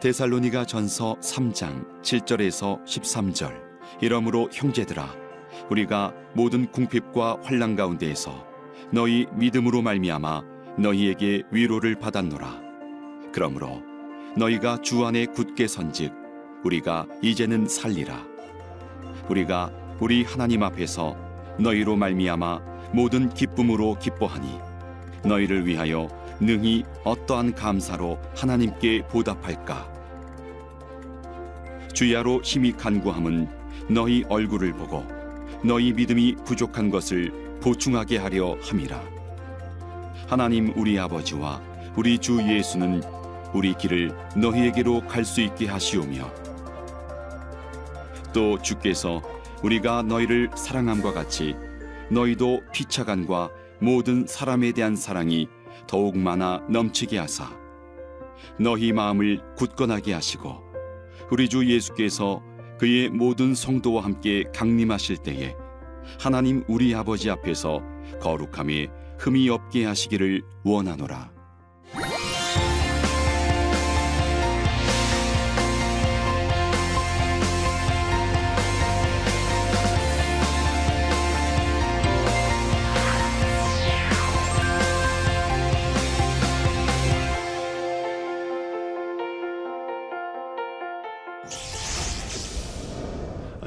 데살로니가 전서 3장 7절에서 13절. 이러므로 형제들아 우리가 모든 궁핍과 환난 가운데에서 너희 믿음으로 말미암아 너희에게 위로를 받았노라. 그러므로 너희가 주 안에 굳게 선즉 우리가 이제는 살리라. 우리가 우리 하나님 앞에서 너희로 말미암아 모든 기쁨으로 기뻐하니 너희를 위하여 능히 어떠한 감사로 하나님께 보답할까 주야로 힘이 간구함은 너희 얼굴을 보고 너희 믿음이 부족한 것을 보충하게 하려 함이라. 하나님 우리 아버지와 우리 주 예수는 우리 길을 너희에게로 갈 수 있게 하시오며 또 주께서 우리가 너희를 사랑함과 같이 너희도 피차간과 모든 사람에 대한 사랑이 더욱 많아 넘치게 하사 너희 마음을 굳건하게 하시고 우리 주 예수께서 그의 모든 성도와 함께 강림하실 때에 하나님 우리 아버지 앞에서 거룩함에 흠이 없게 하시기를 원하노라.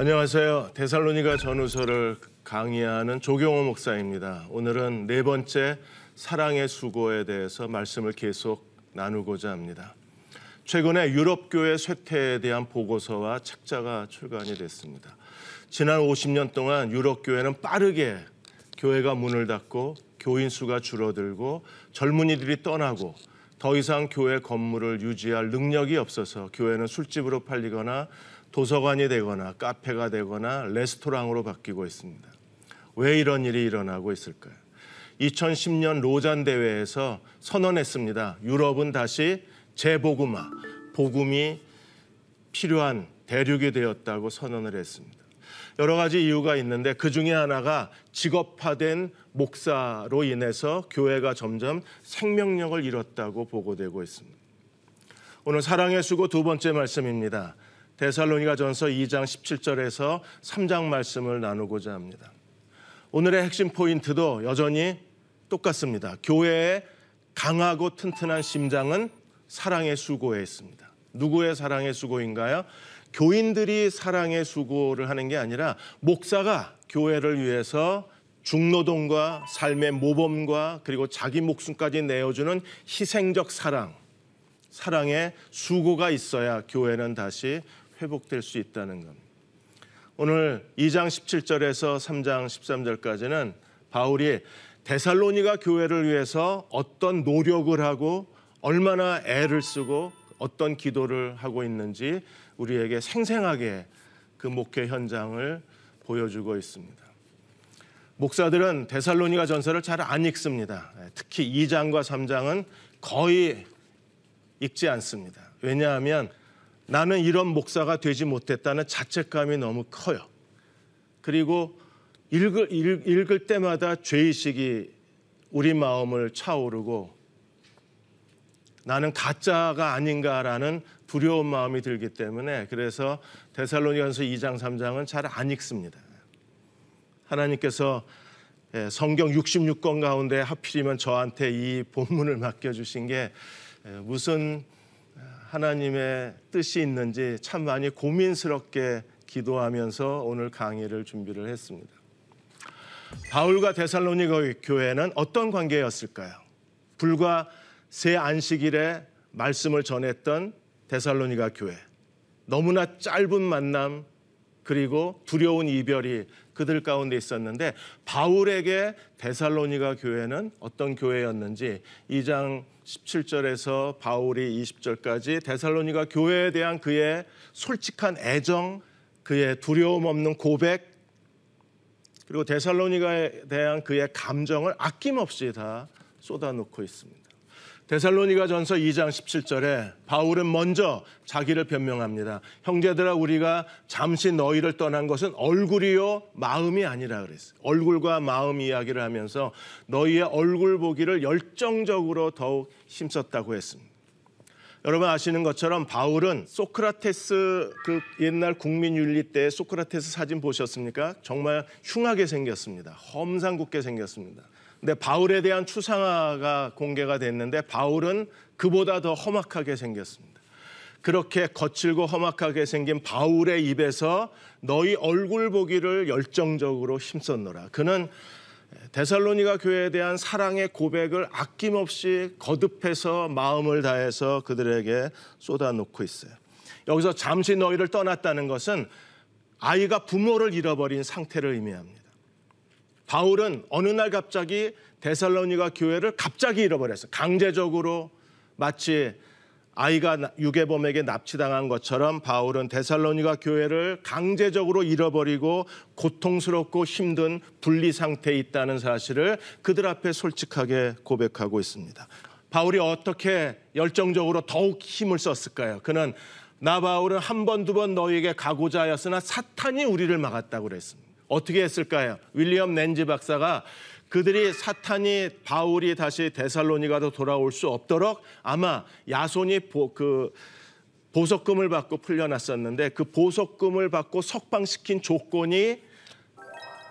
안녕하세요. 데살로니가 전후서를 강의하는 조경호 목사입니다. 오늘은 네 번째 사랑의 수고에 대해서 말씀을 계속 나누고자 합니다. 최근에 유럽 교회 쇠퇴에 대한 보고서와 책자가 출간이 됐습니다. 지난 50년 동안 유럽 교회는 빠르게 교회가 문을 닫고 교인 수가 줄어들고 젊은이들이 떠나고 더 이상 교회 건물을 유지할 능력이 없어서 교회는 술집으로 팔리거나 도서관이 되거나 카페가 되거나 레스토랑으로 바뀌고 있습니다. 왜 이런 일이 일어나고 있을까요? 2010년 로잔 대회에서 선언했습니다. 유럽은 다시 재복음화, 복음이 필요한 대륙이 되었다고 선언을 했습니다. 여러 가지 이유가 있는데 그 중에 하나가 직업화된 목사로 인해서 교회가 점점 생명력을 잃었다고 보고되고 있습니다. 오늘 사랑의 수고 두 번째 말씀입니다. 데살로니가 전서 2장 17절에서 3장 말씀을 나누고자 합니다. 오늘의 핵심 포인트도 여전히 똑같습니다. 교회의 강하고 튼튼한 심장은 사랑의 수고에 있습니다. 누구의 사랑의 수고인가요? 교인들이 사랑의 수고를 하는 게 아니라 목사가 교회를 위해서 중노동과 삶의 모범과 그리고 자기 목숨까지 내어주는 희생적 사랑, 사랑의 수고가 있어야 교회는 다시 회복될 수 있다는 겁니다. 오늘 2장 17절에서 3장 13절까지는 바울이 데살로니가 교회를 위해서 어떤 노력을 하고 얼마나 애를 쓰고 어떤 기도를 하고 있는지 우리에게 생생하게 그 목회 현장을 보여주고 있습니다. 목사들은 데살로니가 전서를 잘 안 읽습니다. 특히 2장과 3장은 거의 읽지 않습니다. 왜냐하면 나는 이런 목사가 되지 못했다는 자책감이 너무 커요. 그리고 읽을, 읽을 때마다 죄의식이 우리 마음을 차오르고 나는 가짜가 아닌가라는 두려운 마음이 들기 때문에 그래서 데살로니가서 2장 3장은 잘 안 읽습니다. 하나님께서 예, 성경 66권 가운데 하필이면 저한테 이 본문을 맡겨 주신 게 예, 무슨 하나님의 뜻이 있는지 참 많이 고민스럽게 기도하면서 오늘 강의를 준비를 했습니다. 바울과 데살로니가 교회는 어떤 관계였을까요? 불과 새 안식일에 말씀을 전했던 데살로니가 교회. 너무나 짧은 만남 그리고 두려운 이별이 그들 가운데 있었는데 바울에게 데살로니가 교회는 어떤 교회였는지 2장 17절에서 바울이 20절까지 데살로니가 교회에 대한 그의 솔직한 애정, 그의 두려움 없는 고백, 그리고 데살로니가에 대한 그의 감정을 아낌없이 다 쏟아놓고 있습니다. 데살로니가 전서 2장 17절에 바울은 먼저 자기를 변명합니다. 형제들아 우리가 잠시 너희를 떠난 것은 얼굴이요 마음이 아니라 그랬어요. 얼굴과 마음 이야기를 하면서 너희의 얼굴 보기를 열정적으로 더욱 힘썼다고 했습니다. 여러분 아시는 것처럼 바울은 소크라테스 그 옛날 국민윤리 때 소크라테스 사진 보셨습니까? 정말 흉하게 생겼습니다. 험상궂게 생겼습니다. 근데 바울에 대한 추상화가 공개가 됐는데 바울은 그보다 더 험악하게 생겼습니다. 그렇게 거칠고 험악하게 생긴 바울의 입에서 너희 얼굴 보기를 열정적으로 힘썼노라. 그는 데살로니가 교회에 대한 사랑의 고백을 아낌없이 거듭해서 마음을 다해서 그들에게 쏟아놓고 있어요. 여기서 잠시 너희를 떠났다는 것은 아이가 부모를 잃어버린 상태를 의미합니다. 바울은 어느 날 갑자기 데살로니가 교회를 갑자기 잃어버렸어요. 강제적으로 마치 아이가 유괴범에게 납치당한 것처럼 바울은 데살로니가 교회를 강제적으로 잃어버리고 고통스럽고 힘든 분리 상태에 있다는 사실을 그들 앞에 솔직하게 고백하고 있습니다. 바울이 어떻게 열정적으로 더욱 힘을 썼을까요? 그는 나 바울은 한 번 두 번 너에게 가고자 하였으나 사탄이 우리를 막았다고 그랬습니다. 어떻게 했을까요? 윌리엄 낸지 박사가 그들이 사탄이 바울이 다시 데살로니가로 돌아올 수 없도록 아마 야손이 보, 그 보석금을 받고 풀려났었는데 그 보석금을 받고 석방시킨 조건이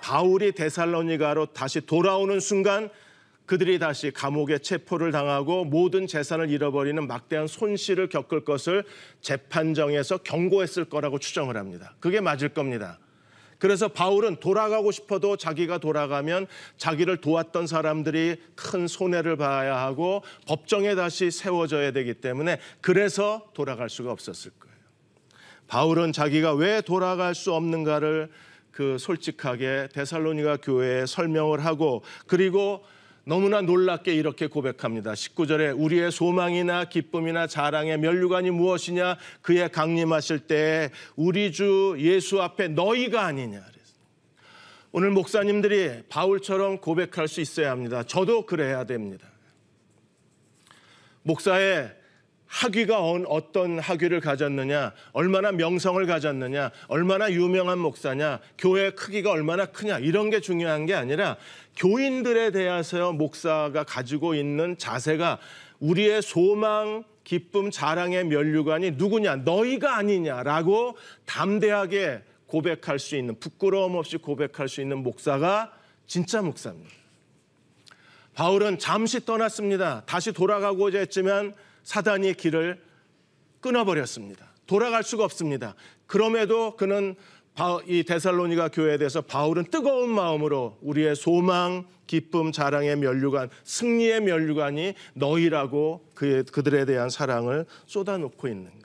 바울이 데살로니가로 다시 돌아오는 순간 그들이 다시 감옥에 체포를 당하고 모든 재산을 잃어버리는 막대한 손실을 겪을 것을 재판정에서 경고했을 거라고 추정을 합니다. 그게 맞을 겁니다. 그래서 바울은 돌아가고 싶어도 자기가 돌아가면 자기를 도왔던 사람들이 큰 손해를 봐야 하고 법정에 다시 세워져야 되기 때문에 그래서 돌아갈 수가 없었을 거예요. 바울은 자기가 왜 돌아갈 수 없는가를 그 솔직하게 데살로니가 교회에 설명을 하고 그리고 너무나 놀랍게 이렇게 고백합니다. 19절에 우리의 소망이나 기쁨이나 자랑의 면류관이 무엇이냐 그의 강림하실 때 우리 주 예수 앞에 너희가 아니냐. 오늘 목사님들이 바울처럼 고백할 수 있어야 합니다. 저도 그래야 됩니다. 목사의 학위가 어떤 학위를 가졌느냐, 얼마나 명성을 가졌느냐, 얼마나 유명한 목사냐, 교회 크기가 얼마나 크냐, 이런 게 중요한 게 아니라 교인들에 대해서 목사가 가지고 있는 자세가 우리의 소망, 기쁨, 자랑의 면류관이 누구냐, 너희가 아니냐라고 담대하게 고백할 수 있는, 부끄러움 없이 고백할 수 있는 목사가 진짜 목사입니다. 바울은 잠시 떠났습니다. 다시 돌아가고자 했지만 사단이 길을 끊어버렸습니다. 돌아갈 수가 없습니다. 그럼에도 그는 이 데살로니가 교회에 대해서 바울은 뜨거운 마음으로 우리의 소망, 기쁨, 자랑의 면류관, 승리의 면류관이 너희라고 그들에 대한 사랑을 쏟아놓고 있는 거예요.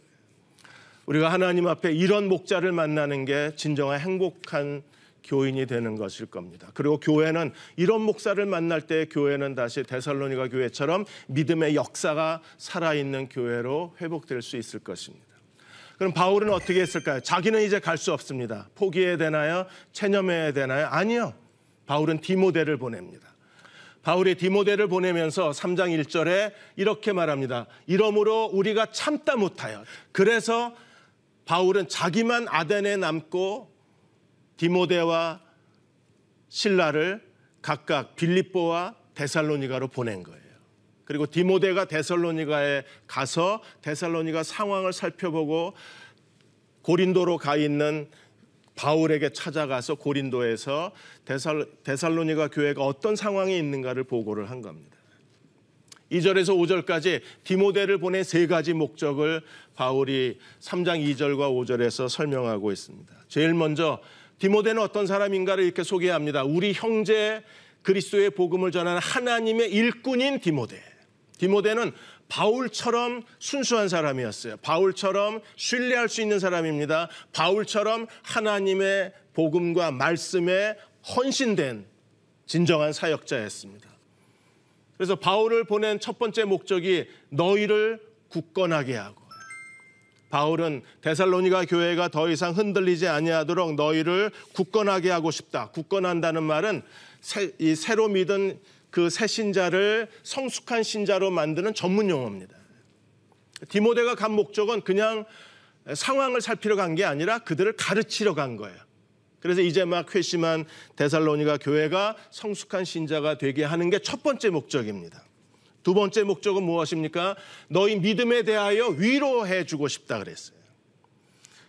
우리가 하나님 앞에 이런 목자를 만나는 게 진정한 행복한 교인이 되는 것일 겁니다. 그리고 교회는 이런 목사를 만날 때 교회는 다시 데살로니가 교회처럼 믿음의 역사가 살아있는 교회로 회복될 수 있을 것입니다. 그럼 바울은 어떻게 했을까요? 자기는 이제 갈 수 없습니다. 포기해야 되나요? 체념해야 되나요? 아니요. 바울은 디모데를 보냅니다. 바울이 디모데를 보내면서 3장 1절에 이렇게 말합니다. 이러므로 우리가 참다 못하여. 그래서 바울은 자기만 아덴에 남고 디모데와 신라를 각각 빌립보와 데살로니가로 보낸 거예요. 그리고 디모데가 데살로니가에 가서 데살로니가 상황을 살펴보고 고린도로 가 있는 바울에게 찾아가서 고린도에서 데살, 데살로니가 교회가 어떤 상황에 있는가를 보고를 한 겁니다. 2절에서 5절까지 디모데를 보낸 세 가지 목적을 바울이 3장 2절과 5절에서 설명하고 있습니다. 제일 먼저 디모데는 어떤 사람인가를 이렇게 소개합니다. 우리 형제 그리스도의 복음을 전하는 하나님의 일꾼인 디모데. 디모데는 바울처럼 순수한 사람이었어요. 바울처럼 신뢰할 수 있는 사람입니다. 바울처럼 하나님의 복음과 말씀에 헌신된 진정한 사역자였습니다. 그래서 바울을 보낸 첫 번째 목적이 너희를 굳건하게 하고 바울은 데살로니가 교회가 더 이상 흔들리지 아니하도록 너희를 굳건하게 하고 싶다. 굳건한다는 말은 새, 이 새로 믿은 그 새 신자를 성숙한 신자로 만드는 전문 용어입니다. 디모데가 간 목적은 그냥 상황을 살피러 간 게 아니라 그들을 가르치러 간 거예요. 그래서 이제 막 회심한 데살로니가 교회가 성숙한 신자가 되게 하는 게 첫 번째 목적입니다. 두 번째 목적은 무엇입니까? 너희 믿음에 대하여 위로해 주고 싶다 그랬어요.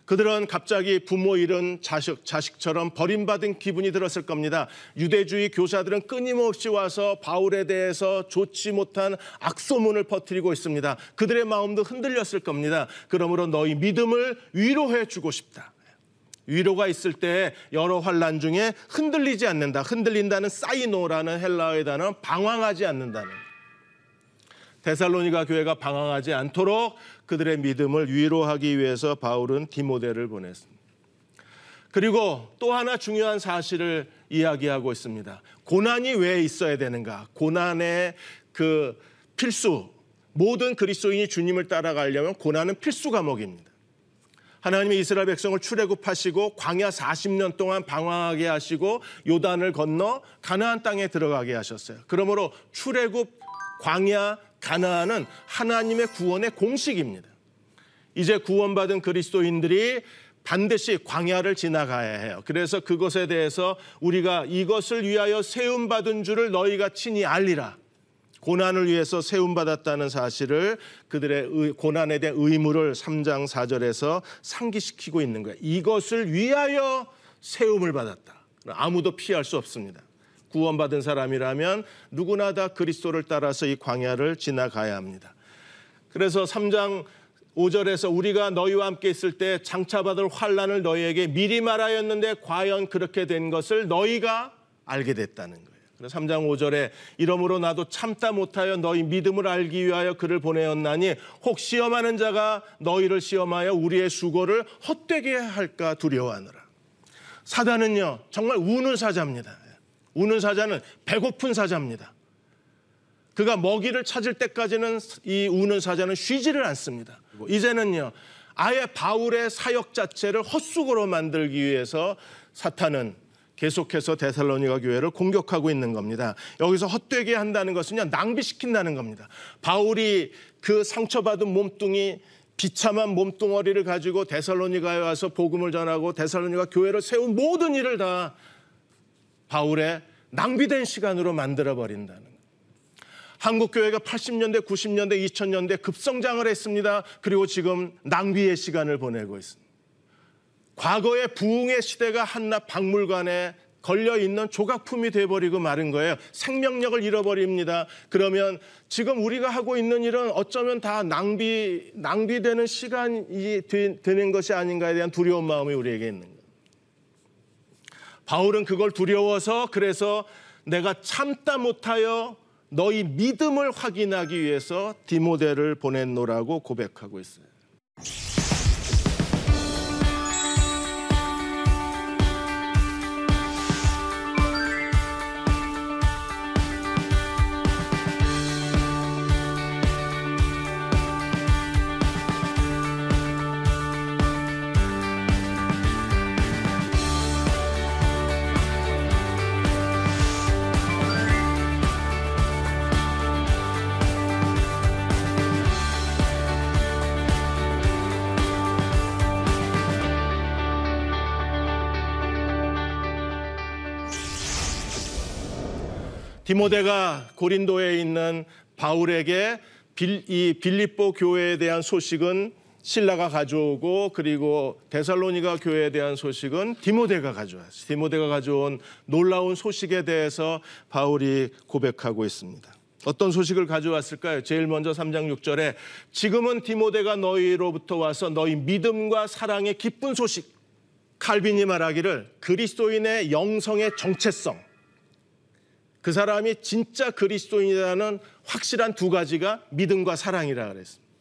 그들은 갑자기 부모 잃은 자식, 자식처럼 버림받은 기분이 들었을 겁니다. 유대주의 교사들은 끊임없이 와서 바울에 대해서 좋지 못한 악소문을 퍼뜨리고 있습니다. 그들의 마음도 흔들렸을 겁니다. 그러므로 너희 믿음을 위로해 주고 싶다. 위로가 있을 때 여러 환란 중에 흔들리지 않는다. 흔들린다는 사이노라는 헬라어의 단어는 방황하지 않는다는. 데살로니가 교회가 방황하지 않도록 그들의 믿음을 위로하기 위해서 바울은 디모데를 보냈습니다. 그리고 또 하나 중요한 사실을 이야기하고 있습니다. 고난이 왜 있어야 되는가? 고난의 그 필수 모든 그리스도인이 주님을 따라가려면 고난은 필수 과목입니다. 하나님이 이스라엘 백성을 출애굽하시고 광야 40년 동안 방황하게 하시고 요단을 건너 가나안 땅에 들어가게 하셨어요. 그러므로 출애굽, 광야, 가나안은 하나님의 구원의 공식입니다. 이제 구원받은 그리스도인들이 반드시 광야를 지나가야 해요. 그래서 그것에 대해서 우리가 이것을 위하여 세움 받은 줄을 너희가 친히 알리라. 고난을 위해서 세움 받았다는 사실을 그들의 의- 고난에 대한 의무를 3장 4절에서 상기시키고 있는 거예요. 이것을 위하여 세움을 받았다. 아무도 피할 수 없습니다. 구원받은 사람이라면 누구나 다 그리스도를 따라서 이 광야를 지나가야 합니다. 그래서 3장 5절에서 우리가 너희와 함께 있을 때 장차받을 환란을 너희에게 미리 말하였는데 과연 그렇게 된 것을 너희가 알게 됐다는 거예요. 그래서 3장 5절에 이러므로 나도 참다 못하여 너희 믿음을 알기 위하여 그를 보내었나니 혹 시험하는 자가 너희를 시험하여 우리의 수고를 헛되게 할까 두려워하느라. 사단은요 정말 우는 사자입니다. 우는 사자는 배고픈 사자입니다. 그가 먹이를 찾을 때까지는 이 우는 사자는 쉬지를 않습니다. 이제는요, 아예 바울의 사역 자체를 헛수고로 만들기 위해서 사탄은 계속해서 데살로니가 교회를 공격하고 있는 겁니다. 여기서 헛되게 한다는 것은요, 낭비시킨다는 겁니다. 바울이 그 상처받은 몸뚱이 비참한 몸뚱어리를 가지고 데살로니가에 와서 복음을 전하고 데살로니가 교회를 세운 모든 일을 다 바울의 낭비된 시간으로 만들어 버린다는. 한국 교회가 80년대, 90년대, 2000년대 급성장을 했습니다. 그리고 지금 낭비의 시간을 보내고 있습니다. 과거의 부흥의 시대가 한낱 박물관에 걸려 있는 조각품이 돼 버리고 마른 거예요. 생명력을 잃어버립니다. 그러면 지금 우리가 하고 있는 일은 어쩌면 다 낭비 낭비되는 시간이 되- 되는 것이 아닌가에 대한 두려운 마음이 우리에게 있는 거예요. 바울은 그걸 두려워서 그래서 내가 참다 못하여 너희 믿음을 확인하기 위해서 디모데를 보냈노라고 고백하고 있어요. 디모데가 고린도에 있는 바울에게 빌, 이 빌립보 교회에 대한 소식은 신라가 가져오고 그리고 데살로니가 교회에 대한 소식은 디모데가 가져왔어요. 디모데가 가져온 놀라운 소식에 대해서 바울이 고백하고 있습니다. 어떤 소식을 가져왔을까요? 제일 먼저 3장 6절에 지금은 디모데가 너희로부터 와서 너희 믿음과 사랑의 기쁜 소식 칼빈이 말하기를 그리스도인의 영성의 정체성 그 사람이 진짜 그리스도인이라는 확실한 두 가지가 믿음과 사랑이라 그랬습니다.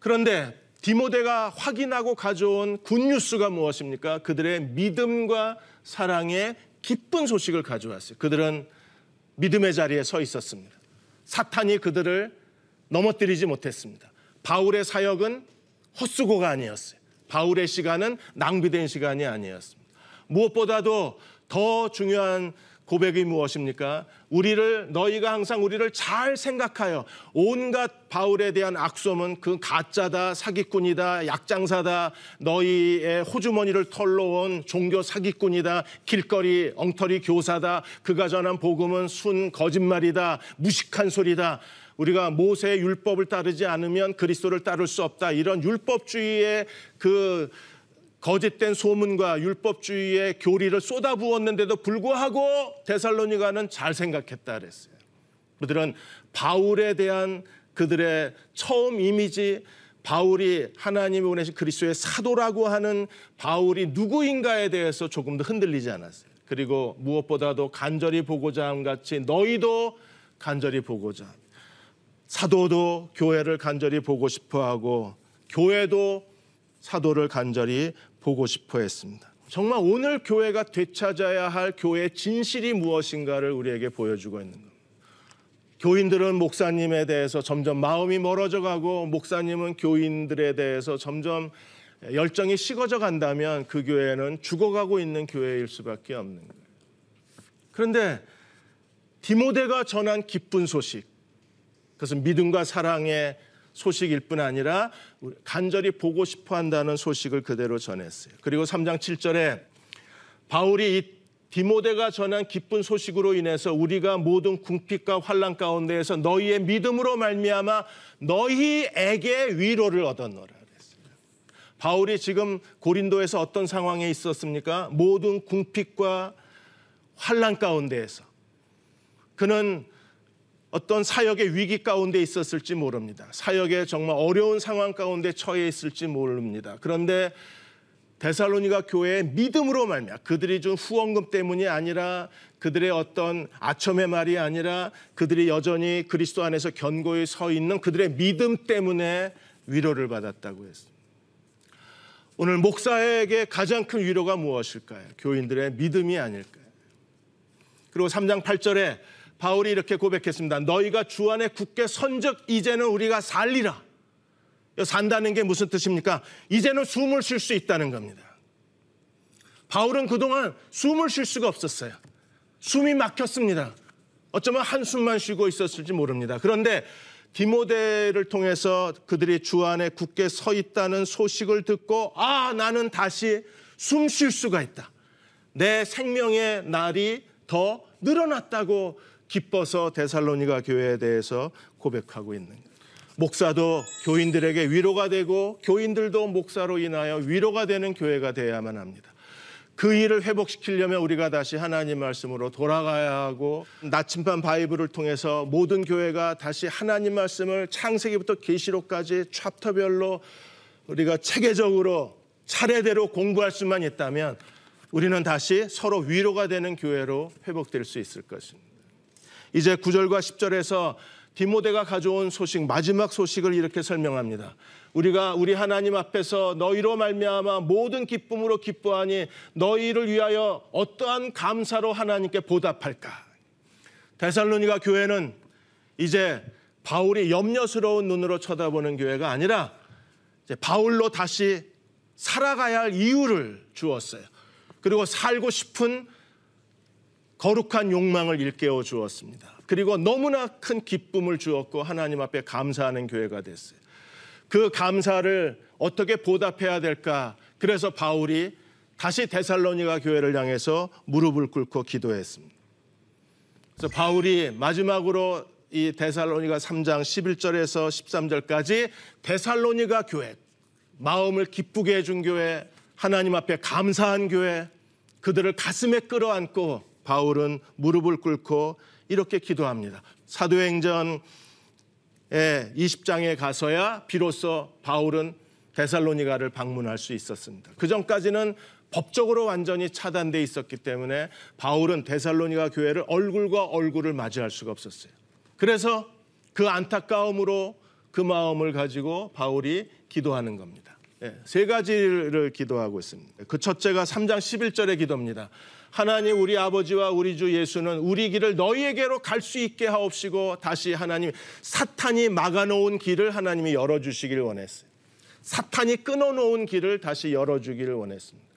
그런데 디모데가 확인하고 가져온 굿뉴스가 무엇입니까? 그들의 믿음과 사랑의 기쁜 소식을 가져왔어요. 그들은 믿음의 자리에 서 있었습니다. 사탄이 그들을 넘어뜨리지 못했습니다. 바울의 사역은 헛수고가 아니었어요. 바울의 시간은 낭비된 시간이 아니었습니다. 무엇보다도 더 중요한 고백이 무엇입니까? 우리를 너희가 항상 우리를 잘 생각하여 온갖 바울에 대한 악소문 그 가짜다 사기꾼이다 약장사다 너희의 호주머니를 털러 온 종교 사기꾼이다 길거리 엉터리 교사다 그가 전한 복음은 순 거짓말이다 무식한 소리다 우리가 모세의 율법을 따르지 않으면 그리스도를 따를 수 없다 이런 율법주의의 그 거짓된 소문과 율법주의의 교리를 쏟아부었는데도 불구하고 데살로니가는 잘 생각했다 그랬어요. 그들은 바울에 대한 그들의 처음 이미지 바울이 하나님이 보내신 그리스도의 사도라고 하는 바울이 누구인가에 대해서 조금 더 흔들리지 않았어요. 그리고 무엇보다도 간절히 보고자 함 같이 너희도 간절히 보고자 함. 사도도 교회를 간절히 보고 싶어 하고 교회도 사도를 간절히 보고 싶어 했습니다. 정말 오늘 교회가 되찾아야 할 교회의 진실이 무엇인가를 우리에게 보여주고 있는 겁니다. 교인들은 목사님에 대해서 점점 마음이 멀어져 가고 목사님은 교인들에 대해서 점점 열정이 식어져 간다면 그 교회는 죽어가고 있는 교회일 수밖에 없는 거예요. 그런데 디모데가 전한 기쁜 소식, 그것은 믿음과 사랑의 소식일 뿐 아니라 간절히 보고 싶어 한다는 소식을 그대로 전했어요. 그리고 3장 7절에 바울이 이 디모데가 전한 기쁜 소식으로 인해서 우리가 모든 궁핍과 환란 가운데에서 너희의 믿음으로 말미암아 너희에게 위로를 얻었노라. 바울이 지금 고린도에서 어떤 상황에 있었습니까? 모든 궁핍과 환란 가운데에서 그는 어떤 사역의 위기 가운데 있었을지 모릅니다. 사역의 정말 어려운 상황 가운데 처해 있을지 모릅니다. 그런데 데살로니가 교회의 믿음으로 말미암아 그들이 준 후원금 때문이 아니라 그들의 어떤 아첨의 말이 아니라 그들이 여전히 그리스도 안에서 견고히 서 있는 그들의 믿음 때문에 위로를 받았다고 했습니다. 오늘 목사에게 가장 큰 위로가 무엇일까요? 교인들의 믿음이 아닐까요? 그리고 3장 8절에 바울이 이렇게 고백했습니다. 너희가 주 안에 굳게 선적 이제는 우리가 살리라. 산다는 게 무슨 뜻입니까? 이제는 숨을 쉴 수 있다는 겁니다. 바울은 그동안 숨을 쉴 수가 없었어요. 숨이 막혔습니다. 어쩌면 한숨만 쉬고 있었을지 모릅니다. 그런데 디모데를 통해서 그들이 주 안에 굳게 서 있다는 소식을 듣고 아, 나는 다시 숨 쉴 수가 있다. 내 생명의 날이 더 늘어났다고 기뻐서 데살로니가 교회에 대해서 고백하고 있는 거예요. 목사도 교인들에게 위로가 되고 교인들도 목사로 인하여 위로가 되는 교회가 되어야만 합니다. 그 일을 회복시키려면 우리가 다시 하나님 말씀으로 돌아가야 하고 나침반 바이블을 통해서 모든 교회가 다시 하나님 말씀을 창세기부터 계시록까지 챕터별로 우리가 체계적으로 차례대로 공부할 수만 있다면 우리는 다시 서로 위로가 되는 교회로 회복될 수 있을 것입니다. 이제 9절과 10절에서 디모데가 가져온 소식 마지막 소식을 이렇게 설명합니다. 우리가 우리 하나님 앞에서 너희로 말미암아 모든 기쁨으로 기뻐하니 너희를 위하여 어떠한 감사로 하나님께 보답할까? 데살로니가 교회는 이제 바울이 염려스러운 눈으로 쳐다보는 교회가 아니라 바울로 다시 살아가야 할 이유를 주었어요. 그리고 살고 싶은 거룩한 욕망을 일깨워 주었습니다. 그리고 너무나 큰 기쁨을 주었고 하나님 앞에 감사하는 교회가 됐어요. 그 감사를 어떻게 보답해야 될까? 그래서 바울이 다시 데살로니가 교회를 향해서 무릎을 꿇고 기도했습니다. 그래서 바울이 마지막으로 이 데살로니가 3장 11절에서 13절까지 데살로니가 교회 마음을 기쁘게 해준 교회 하나님 앞에 감사한 교회 그들을 가슴에 끌어안고 바울은 무릎을 꿇고 이렇게 기도합니다. 사도행전의 20장에 가서야 비로소 바울은 데살로니가를 방문할 수 있었습니다. 그 전까지는 법적으로 완전히 차단돼 있었기 때문에 바울은 데살로니가 교회를 얼굴과 얼굴을 맞이할 수가 없었어요. 그래서 그 안타까움으로 그 마음을 가지고 바울이 기도하는 겁니다. 네, 세 가지를 기도하고 있습니다. 그 첫째가 3장 11절의 기도입니다. 하나님 우리 아버지와 우리 주 예수는 우리 길을 너희에게로 갈 수 있게 하옵시고 다시 하나님 사탄이 막아놓은 길을 하나님이 열어주시기를 원했어요. 사탄이 끊어놓은 길을 다시 열어주기를 원했습니다.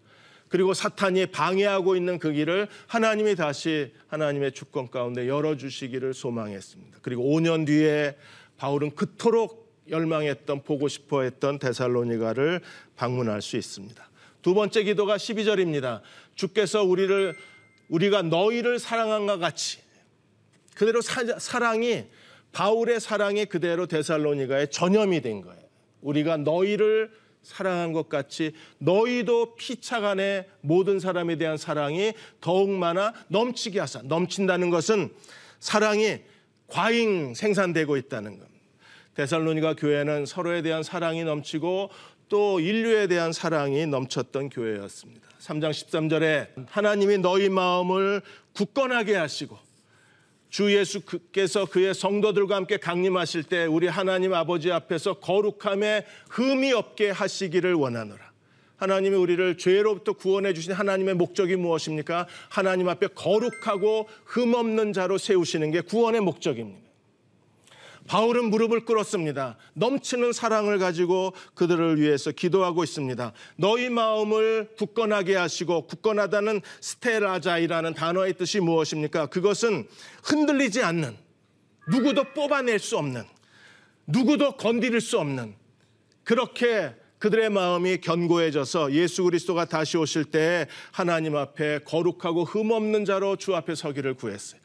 그리고 사탄이 방해하고 있는 그 길을 하나님이 다시 하나님의 주권 가운데 열어주시기를 소망했습니다. 그리고 5년 뒤에 바울은 그토록 열망했던 보고 싶어 했던 데살로니가를 방문할 수 있습니다. 두 번째 기도가 12절입니다. 주께서 우리를 우리가 너희를 사랑한과 같이 그대로 사, 사랑이 바울의 사랑이 그대로 데살로니가의 전염이 된 거예요. 우리가 너희를 사랑한 것 같이 너희도 피차간의 모든 사람에 대한 사랑이 더욱 많아 넘치게 하사 넘친다는 것은 사랑이 과잉 생산되고 있다는 겁니다. 데살로니가 교회는 서로에 대한 사랑이 넘치고 또 인류에 대한 사랑이 넘쳤던 교회였습니다. 3장 13절에 하나님이 너희 마음을 굳건하게 하시고 주 예수께서 그의 성도들과 함께 강림하실 때 우리 하나님 아버지 앞에서 거룩함에 흠이 없게 하시기를 원하노라. 하나님이 우리를 죄로부터 구원해 주신 하나님의 목적이 무엇입니까? 하나님 앞에 거룩하고 흠 없는 자로 세우시는 게 구원의 목적입니다. 바울은 무릎을 꿇었습니다. 넘치는 사랑을 가지고 그들을 위해서 기도하고 있습니다. 너희 마음을 굳건하게 하시고 굳건하다는 스테라자이라는 단어의 뜻이 무엇입니까? 그것은 흔들리지 않는 누구도 뽑아낼 수 없는 누구도 건드릴 수 없는 그렇게 그들의 마음이 견고해져서 예수 그리스도가 다시 오실 때 하나님 앞에 거룩하고 흠 없는 자로 주 앞에 서기를 구했어요.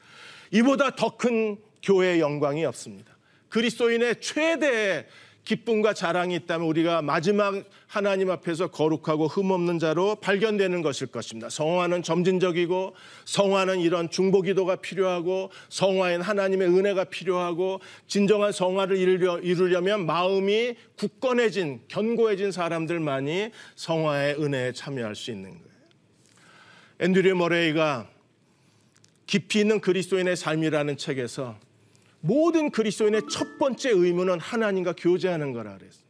이보다 더 큰 교회의 영광이 없습니다. 그리스도인의 최대의 기쁨과 자랑이 있다면 우리가 마지막 하나님 앞에서 거룩하고 흠없는 자로 발견되는 것일 것입니다. 성화는 점진적이고 성화는 이런 중보 기도가 필요하고 성화엔 하나님의 은혜가 필요하고 진정한 성화를 이루려, 이루려면 마음이 굳건해진 견고해진 사람들만이 성화의 은혜에 참여할 수 있는 거예요. 앤드류 머레이가 깊이 있는 그리스도인의 삶이라는 책에서 모든 그리스도인의 첫 번째 의무는 하나님과 교제하는 거라 그랬어요.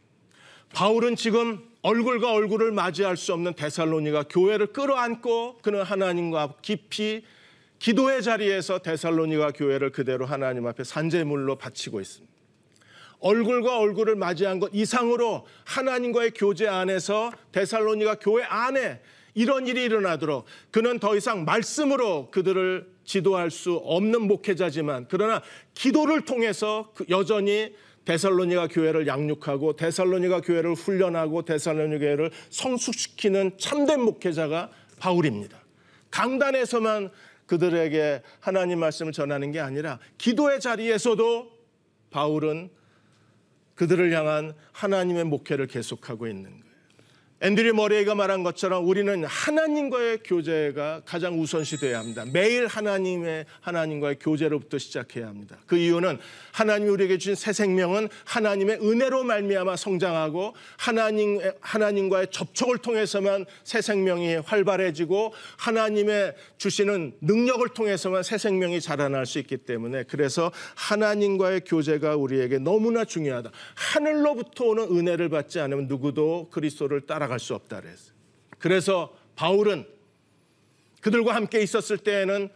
바울은 지금 얼굴과 얼굴을 맞이할 수 없는 데살로니가 교회를 끌어안고 그는 하나님과 깊이 기도의 자리에서 데살로니가 교회를 그대로 하나님 앞에 산재물로 바치고 있습니다. 얼굴과 얼굴을 맞이한 것 이상으로 하나님과의 교제 안에서 데살로니가 교회 안에 이런 일이 일어나도록 그는 더 이상 말씀으로 그들을 지도할 수 없는 목회자지만 그러나 기도를 통해서 그 여전히 데살로니가 교회를 양육하고 데살로니가 교회를 훈련하고 데살로니가 교회를 성숙시키는 참된 목회자가 바울입니다. 강단에서만 그들에게 하나님 말씀을 전하는 게 아니라 기도의 자리에서도 바울은 그들을 향한 하나님의 목회를 계속하고 있는 거예요. 앤드류 머레이가 말한 것처럼 우리는 하나님과의 교제가 가장 우선시 되어야 합니다. 매일 하나님의 하나님과의 교제로부터 시작해야 합니다. 그 이유는 하나님이 우리에게 주신 새 생명은 하나님의 은혜로 말미암아 성장하고 하나님 하나님과의 접촉을 통해서만 새 생명이 활발해지고 하나님의 주시는 능력을 통해서만 새 생명이 자라날 수 있기 때문에 그래서 하나님과의 교제가 우리에게 너무나 중요하다. 하늘로부터 오는 은혜를 받지 않으면 누구도 그리스도를 따라 나아갈 수 없다 그랬어요. 그래서 바울은 그들과 함께 있었을 때에는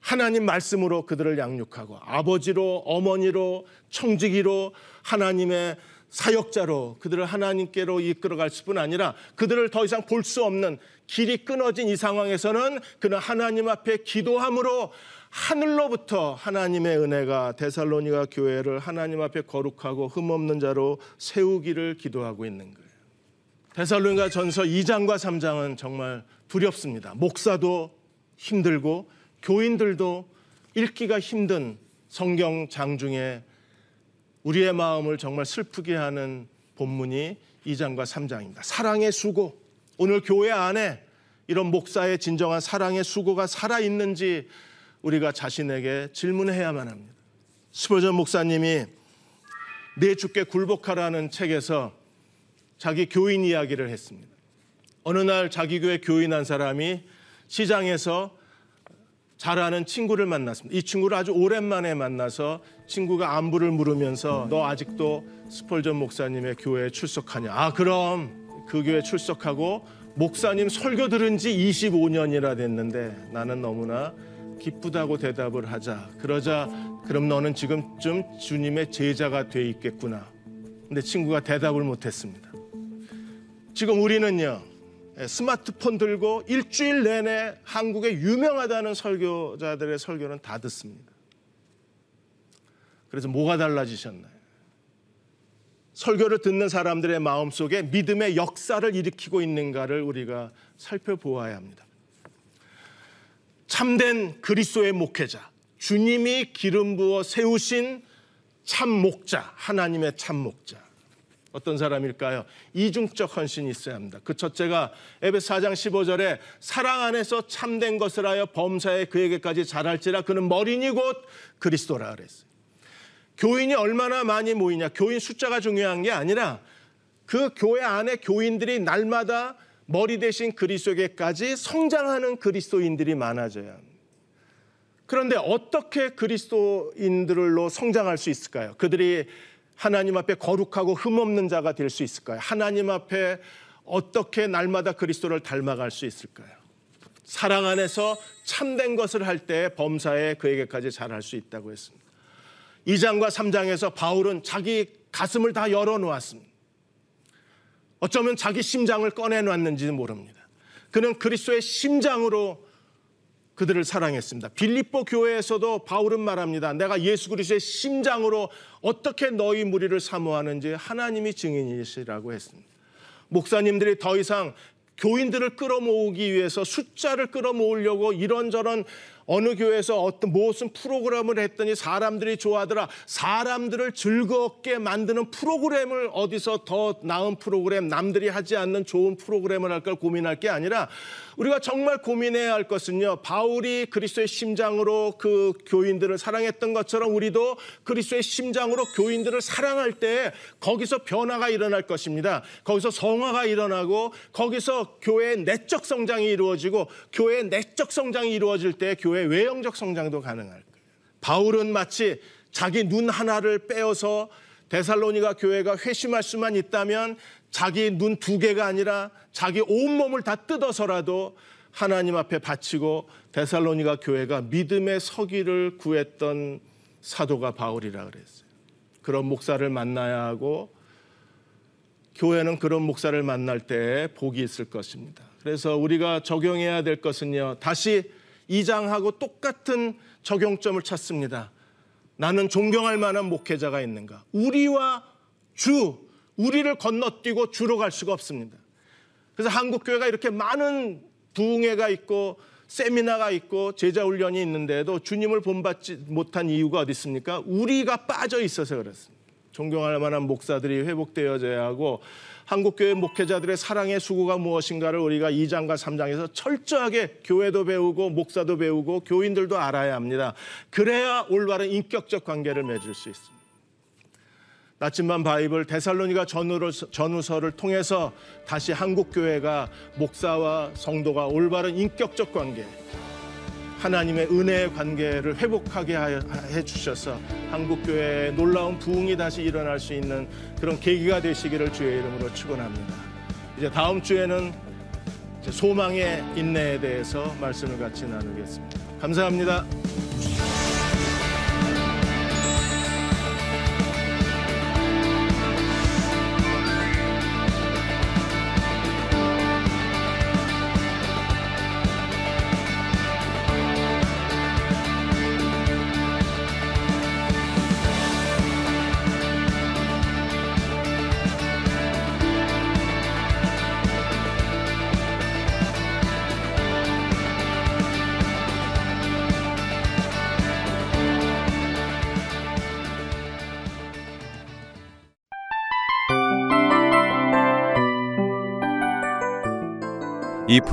하나님 말씀으로 그들을 양육하고 아버지로 어머니로 청지기로 하나님의 사역자로 그들을 하나님께로 이끌어갈 뿐 아니라 그들을 더 이상 볼 수 없는 길이 끊어진 이 상황에서는 그는 하나님 앞에 기도함으로 하늘로부터 하나님의 은혜가 데살로니가 교회를 하나님 앞에 거룩하고 흠없는 자로 세우기를 기도하고 있는 거예요. 데살로니가 전서 2장과 3장은 정말 두렵습니다. 목사도 힘들고 교인들도 읽기가 힘든 성경 장 중에 우리의 마음을 정말 슬프게 하는 본문이 2장과 3장입니다. 사랑의 수고. 오늘 교회 안에 이런 목사의 진정한 사랑의 수고가 살아있는지 우리가 자신에게 질문해야만 합니다. 스포전 목사님이 내 주께 굴복하라는 책에서 자기 교인 이야기를 했습니다. 어느 날 자기 교회 교인 한 사람이 시장에서 잘 아는 친구를 만났습니다. 이 친구를 아주 오랜만에 만나서 친구가 안부를 물으면서 너 아직도 스펄전 목사님의 교회에 출석하냐? 아, 그럼 그 교회 출석하고 목사님 설교 들은 지 25년이나 됐는데 나는 너무나 기쁘다고 대답을 하자. 그러자 그럼 너는 지금쯤 주님의 제자가 돼 있겠구나. 근데 친구가 대답을 못 했습니다. 지금 우리는요, 예, 스마트폰 들고 일주일 내내 한국의 유명하다는 설교자들의 설교는 다 듣습니다. 그래서 뭐가 달라지셨나요? 설교를 듣는 사람들의 마음 속에 믿음의 역사를 일으키고 있는가를 우리가 살펴보아야 합니다. 참된 그리스도의 목회자, 주님이 기름 부어 세우신 참 목자, 하나님의 참 목자. 어떤 사람일까요? 이중적 헌신이 있어야 합니다. 그 첫째가 에베소 4장 15절에 사랑 안에서 참된 것을 하여 범사에 그에게까지 잘할지라 그는 머리니 곧 그리스도라 그랬어요. 교인이 얼마나 많이 모이냐. 교인 숫자가 중요한 게 아니라 그 교회 안에 교인들이 날마다 머리 대신 그리스도에게까지 성장하는 그리스도인들이 많아져야 합니다. 그런데 어떻게 그리스도인들로 성장할 수 있을까요? 그들이 하나님 앞에 거룩하고 흠없는 자가 될 수 있을까요? 하나님 앞에 어떻게 날마다 그리스도를 닮아갈 수 있을까요? 사랑 안에서 참된 것을 할 때 범사에 그에게까지 잘할 수 있다고 했습니다. 2장과 3장에서 바울은 자기 가슴을 다 열어놓았습니다. 어쩌면 자기 심장을 꺼내놨는지는 모릅니다. 그는 그리스도의 심장으로 그들을 사랑했습니다. 빌립보 교회에서도 바울은 말합니다. 내가 예수 그리스도의 심장으로 어떻게 너희 무리를 사모하는지 하나님이 증인이시라고 했습니다. 목사님들이 더 이상 교인들을 끌어모으기 위해서 숫자를 끌어모으려고 이런저런 어느 교회에서 어떤 무슨 프로그램을 했더니 사람들이 좋아하더라. 사람들을 즐겁게 만드는 프로그램을 어디서 더 나은 프로그램, 남들이 하지 않는 좋은 프로그램을 할까 고민할 게 아니라 우리가 정말 고민해야 할 것은요. 바울이 그리스도의 심장으로 그 교인들을 사랑했던 것처럼 우리도 그리스도의 심장으로 교인들을 사랑할 때 거기서 변화가 일어날 것입니다. 거기서 성화가 일어나고 거기서 교회의 내적 성장이 이루어지고 교회의 내적 성장이 이루어질 때 교회 외형적 성장도 가능할 거예요. 바울은 마치 자기 눈 하나를 빼어서 데살로니가 교회가 회심할 수만 있다면 자기 눈 두 개가 아니라 자기 온몸을 다 뜯어서라도 하나님 앞에 바치고 데살로니가 교회가 믿음의 서기를 구했던 사도가 바울이라 그랬어요. 그런 목사를 만나야 하고 교회는 그런 목사를 만날 때 복이 있을 것입니다. 그래서 우리가 적용해야 될 것은요. 다시 2장하고 똑같은 적용점을 찾습니다. 나는 존경할 만한 목회자가 있는가? 우리와 주, 우리를 건너뛰고 주로 갈 수가 없습니다. 그래서 한국 교회가 이렇게 많은 부흥회가 있고 세미나가 있고 제자 훈련이 있는데도 주님을 본받지 못한 이유가 어디 있습니까? 우리가 빠져 있어서 그렇습니다. 존경할 만한 목사들이 회복되어져야 하고 한국교회 목회자들의 사랑의 수고가 무엇인가를 우리가 2장과 3장에서 철저하게 교회도 배우고 목사도 배우고 교인들도 알아야 합니다. 그래야 올바른 인격적 관계를 맺을 수 있습니다. 나침반 바이블 데살로니가 전후서를 통해서 다시 한국 교회가 목사와 성도가 올바른 인격적 관계, 하나님의 은혜의 관계를 회복하게 해 주셔서 한국 교회의 놀라운 부흥이 다시 일어날 수 있는 그런 계기가 되시기를 주의 이름으로 축원합니다. 이제 다음 주에는 소망의 인내에 대해서 말씀을 같이 나누겠습니다. 감사합니다.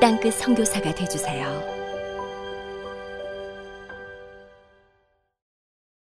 땅끝 선교사가 되주세요